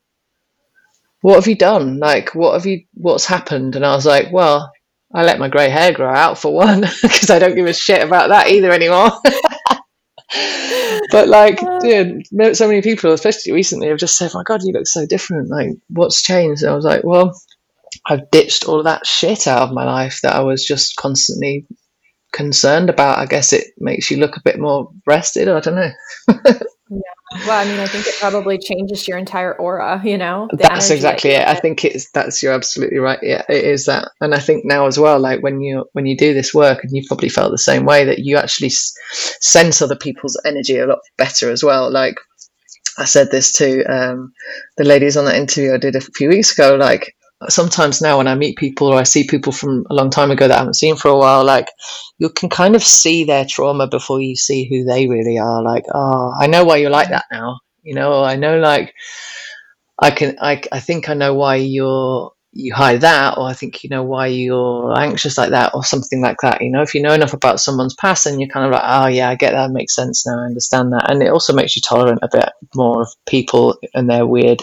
What have you done? Like, what have you, what's happened? And I was like, well, I let my grey hair grow out for one *laughs* because I don't give a shit about that either anymore. *laughs* but like, uh. dude, so many people, especially recently, have just said, "My God, you look so different. Like, what's changed?" And I was like, "Well, I've ditched all of that shit out of my life that I was just constantly concerned about. I guess it makes you look a bit more rested. I don't know." *laughs* Well, I mean, I think it probably changes your entire aura, you know? That's exactly it. I think it's, that's, you're absolutely right. Yeah, it is that. And I think now as well, like when you, when you do this work and you probably felt the same way that you actually s- sense other people's energy a lot better as well. Like I said this to um, the ladies on that interview I did a few weeks ago, like sometimes now when I meet people or I see people from a long time ago that I haven't seen for a while, like you can kind of see their trauma before you see who they really are. Like, oh, I know why you're like that now. You know, I know like I can I I think I know why you're you hide that or I think you know why you're anxious like that or something like that. You know, if you know enough about someone's past and you're kind of like, Oh yeah, I get that, makes sense now, I understand that. And it also makes you tolerant a bit more of people and their weird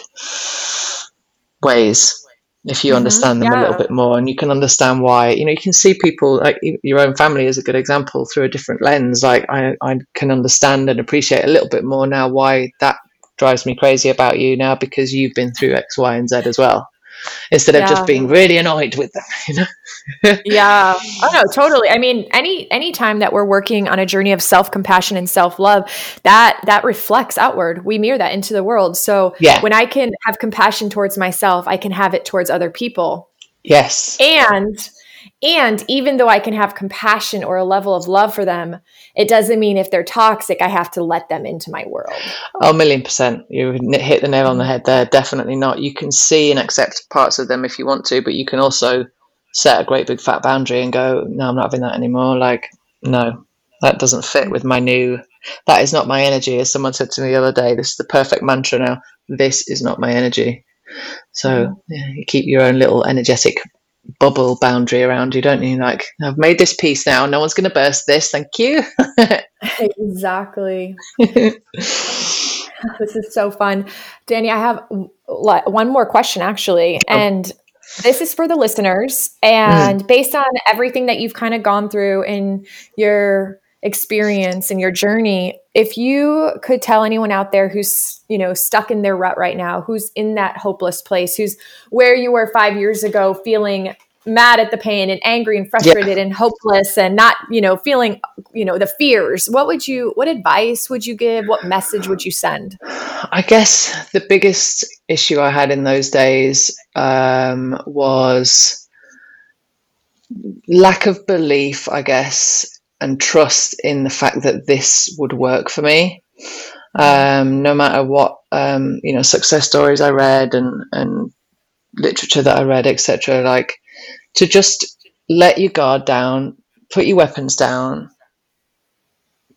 ways if you mm-hmm. understand them yeah. a little bit more and you can understand why you know you can see people like your own family is a good example through a different lens like I, I can understand and appreciate a little bit more now why that drives me crazy about you now because you've been through x y and z as well instead of just being really annoyed with them *laughs* you know? Yeah. *laughs* Oh no totally. I mean any any time that we're working on a journey of self-compassion and self-love that that reflects outward. We mirror that into the world. So yeah. when i can have compassion towards myself i can have it towards other people. Yes. And and even though I can have compassion or a level of love for them, it doesn't mean if they're toxic, I have to let them into my world. Oh, a million percent. You hit the nail on the head there. Definitely not. You can see and accept parts of them if you want to, but you can also set a great big fat boundary and go, no, I'm not having that anymore. Like, no, that doesn't fit with my new, that is not my energy. As someone said to me the other day, this is the perfect mantra now. This is not my energy. So mm-hmm. yeah, you keep your own little energetic bubble boundary around you, don't you? Like, I've made this piece now. No one's going to burst this. Thank you. *laughs* exactly. *laughs* this is so fun. Danny, I have one more question actually. Oh. And this is for the listeners. And mm. based on everything that you've kind of gone through in your experience and your journey, if you could tell anyone out there who's, you know, stuck in their rut right now, who's in that hopeless place, who's where you were 5 years ago feeling mad at the pain and angry and frustrated yeah. and hopeless and not you know feeling you know the fears what would you what advice would you give? What message would you send? I guess the biggest issue i had in those days um, was lack of belief i guess and trust in the fact that this would work for me. Um, no matter what um, you know success stories i read and and literature that i read etc like to just let your guard down, put your weapons down,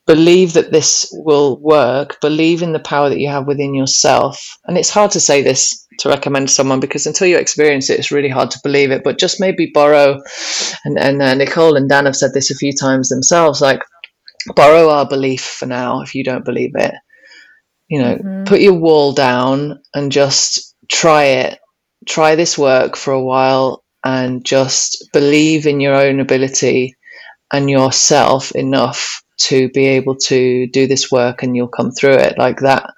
believe that this will work, believe in the power that you have within yourself. And it's hard to say this to recommend to someone because until you experience it, it's really hard to believe it. But just maybe borrow, and, and uh, Nicole and Dan have said this a few times themselves like, borrow our belief for now if you don't believe it. You know, mm-hmm. put your wall down and just try it. Try this work for a while and just believe in your own ability and yourself enough to be able to do this work and you'll come through it. Like that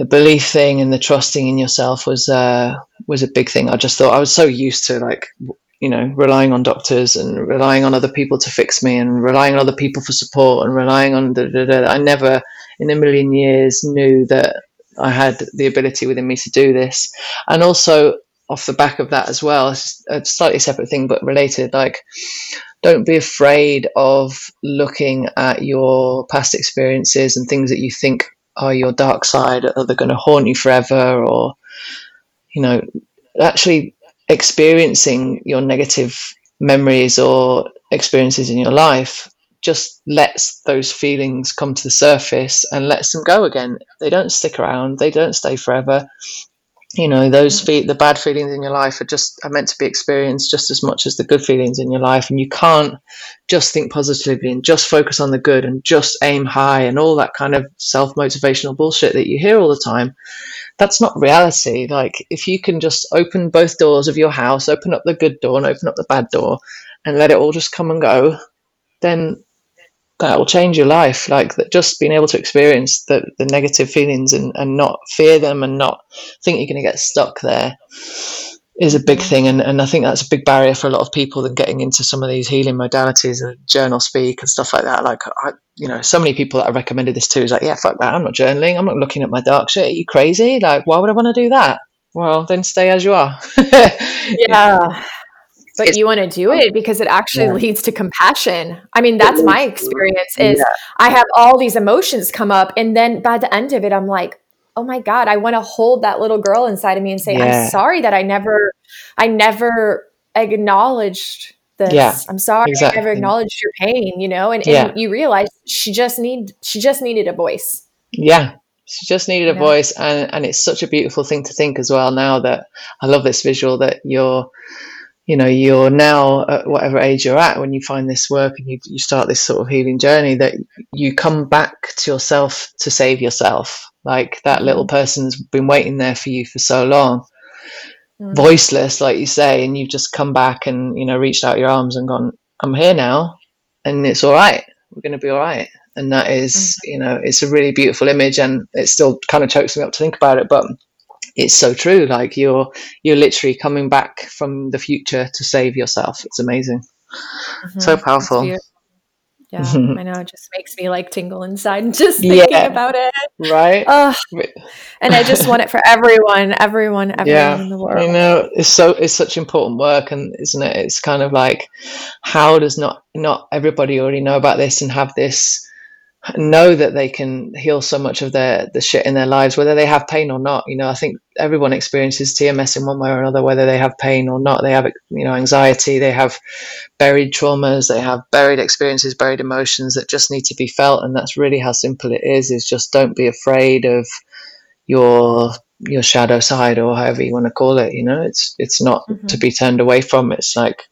the belief thing and the trusting in yourself was uh, was a big thing. I just thought i was so used to like you know relying on doctors and relying on other people to fix me and relying on other people for support and relying on da, da, da. i never in a million years knew that i had the ability within me to do this. And also off the back of that as well. It's a slightly separate thing, but related. Like, don't be afraid of looking at your past experiences and things that you think are your dark side, are they going to haunt you forever, or you know, actually experiencing your negative memories or experiences in your life just lets those feelings come to the surface and lets them go again. They don't stick around, they don't stay forever you know those mm. fe- the bad feelings in your life are just are meant to be experienced just as much as the good feelings in your life. And you can't just think positively and just focus on the good and just aim high and all that kind of self-motivational bullshit that you hear all the time. That's not reality. Like if you can just open both doors of your house open up the good door and open up the bad door and let it all just come and go then that will change your life. Like that, just being able to experience the, the negative feelings and, and not fear them and not think you're going to get stuck there is a big thing. And, and I think that's a big barrier for a lot of people than getting into some of these healing modalities and JournalSpeak and stuff like that. Like, I, you know, so many people that I recommended this to is like, yeah, fuck that. I'm not journaling. I'm not looking at my dark shit. Are you crazy? Like, why would I want to do that? Well, then stay as you are. *laughs* yeah but you want to do it because it actually yeah. leads to compassion i mean that's my experience is yeah. i have all these emotions come up and then by the end of it i'm like oh my god i want to hold that little girl inside of me and say yeah. i'm sorry that i never i never acknowledged this yeah, i'm sorry exactly. i never acknowledged your pain you know and, and you realize she just need she just needed a voice yeah she just needed a voice and and it's such a beautiful thing to think as well now that i love this visual that you're you know you're now at whatever age you're at when you find this work and you, you start this sort of healing journey that you come back to yourself to save yourself like that little mm-hmm. person's been waiting there for you for so long mm. voiceless like you say and you've just come back and you know reached out your arms and gone i'm here now and it's all right we're going to be all right and that is, mm-hmm. you know it's a really beautiful image and it still kind of chokes me up to think about it but it's so true like you're you're literally coming back from the future to save yourself. It's amazing. Mm-hmm. so powerful. yeah *laughs* i know it just makes me like tingle inside *laughs* just thinking yeah. about it. Right? And i just want it for everyone *laughs* everyone everyone yeah, in the world. i know it's so it's such important work and isn't it? It's kind of like how does not not everybody already know about this and have this know that they can heal so much of their the shit in their lives, whether they have pain or not. You know, I think everyone experiences TMS in one way or another, whether they have pain or not. They have, you know, anxiety, they have buried traumas, they have buried experiences, buried emotions that just need to be felt. And that's really how simple it is. Is just don't be afraid of your your shadow side or however you want to call it. You know, it's it's not mm-hmm. to be turned away from. It's like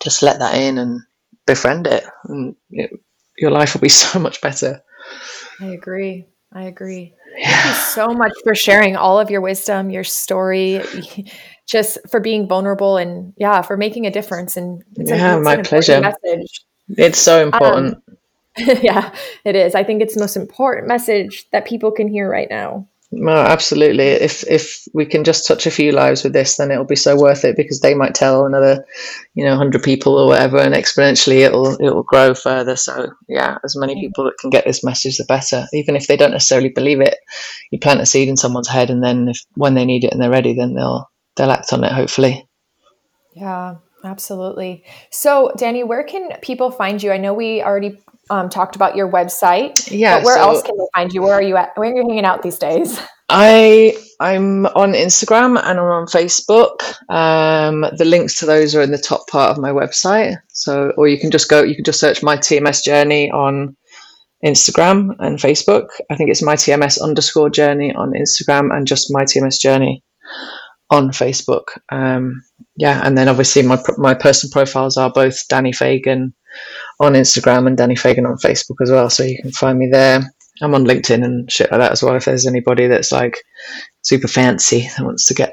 just let that in and befriend it. And it your life will be *laughs* so much better. I agree. I agree. Yeah. Thank you so much for sharing all of your wisdom, your story, *laughs* just for being vulnerable and yeah, for making a difference. And it's yeah, a, my pleasure. Message. It's so important. Um, *laughs* yeah, it is. I think it's the most important message that people can hear right now. No, absolutely. If if we can just touch a few lives with this, then it'll be so worth it because they might tell another, you know, hundred people or whatever, and exponentially it'll it'll grow further. So yeah, as many people that can get this message, the better. Even if they don't necessarily believe it, you plant a seed in someone's head, and then if when they need it and they're ready, then they'll they'll act on it. Hopefully. Yeah, absolutely. So, Danny, where can people find you? I know we already um, talked about your website. Yeah. But where so else can they find you? Where are you at? Where are you hanging out these days? I I'm on Instagram and I'm on Facebook. Um, the links to those are in the top part of my website. So, or you can just go. You can just search my TMS journey on Instagram and Facebook. I think it's my TMS underscore journey on Instagram and just my TMS journey on Facebook. Um, yeah, and then obviously my my personal profiles are both Danny Fagan on Instagram and Danny Fagan on Facebook as well. So you can find me there. I'm on LinkedIn and shit like that as well. If there's anybody that's like super fancy that wants to get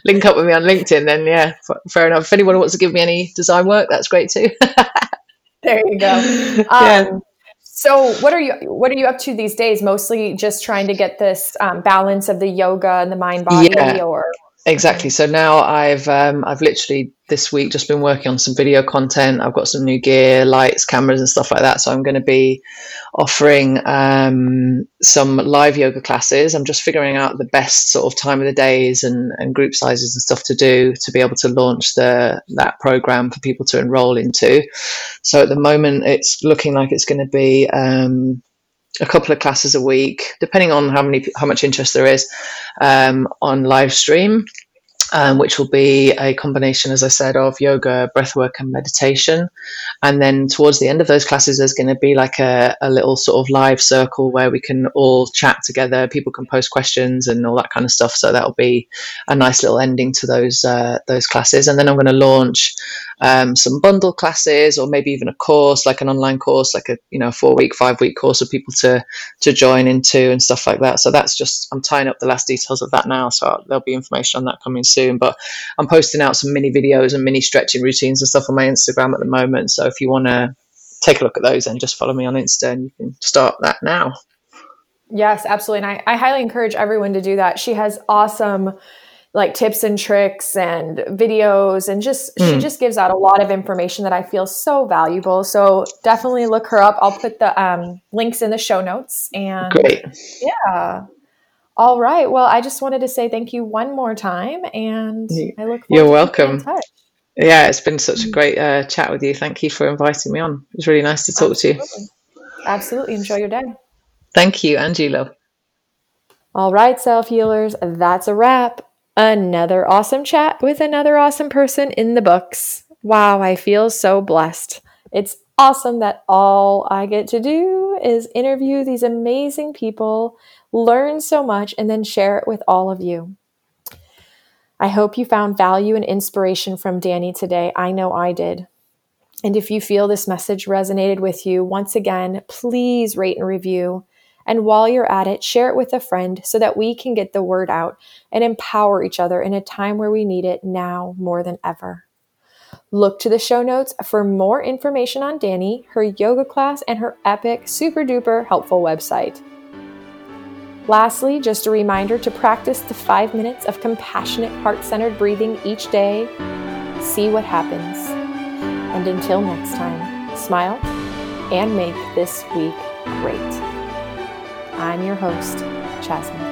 *laughs* link up with me on LinkedIn, then yeah, f- fair enough. If anyone wants to give me any design work, that's great too. *laughs* there you go. Um, yeah. So, what are you what are you up to these days? Mostly just trying to get this um, balance of the yoga and the mind body, yeah. or Exactly. So now I've um, I've literally this week just been working on some video content. I've got some new gear, lights, cameras, and stuff like that. So I'm going to be offering um, some live yoga classes. I'm just figuring out the best sort of time of the days and, and group sizes and stuff to do to be able to launch the that program for people to enroll into. So at the moment, it's looking like it's going to be um, a couple of classes a week, depending on how many how much interest there is um, on live stream um, which will be a combination, as I said, of yoga, breathwork, and meditation. And then towards the end of those classes, there's going to be like a, a little sort of live circle where we can all chat together. People can post questions and all that kind of stuff. So that'll be a nice little ending to those uh, those classes. And then I'm going to launch um, some bundle classes, or maybe even a course, like an online course, like a you know four week, five week course for people to to join into and stuff like that. So that's just I'm tying up the last details of that now. So there'll be information on that coming soon. But I'm posting out some mini videos and mini stretching routines and stuff on my Instagram at the moment. So if you want to take a look at those, then just follow me on Insta and you can start that now. Yes, absolutely. And I, I highly encourage everyone to do that. She has awesome like tips and tricks and videos and just mm. she hmm. just gives out a lot of information that I feel so valuable. So definitely look her up. I'll put the um, links in the show notes and great. Yeah. All right. Well, I just wanted to say thank you one more time, and I look. You're welcome. Yeah, it's been such a mm. great uh, chat with you. Thank you for inviting me on. It was really nice to talk Absolutely. to you. Absolutely. Enjoy your day. Thank you, Angelo. All right, self healers, that's a wrap. Another awesome chat with another awesome person in the books. Wow, I feel so blessed. It's awesome that all I get to do is interview these amazing people learn so much, and then share it with all of you. I hope you found value and inspiration from Danny today. I know I did. And if you feel this message resonated with you, once again, please rate and review. And while you're at it, share it with a friend so that we can get the word out and empower each other in a time where we need it now more than ever. Look to the show notes for more information on Danny, her yoga class, and her epic, super duper helpful website. Lastly, just a reminder to practice the five minutes of compassionate, heart centered breathing each day. See what happens. And until next time, smile and make this week great. I'm your host, Jasmine.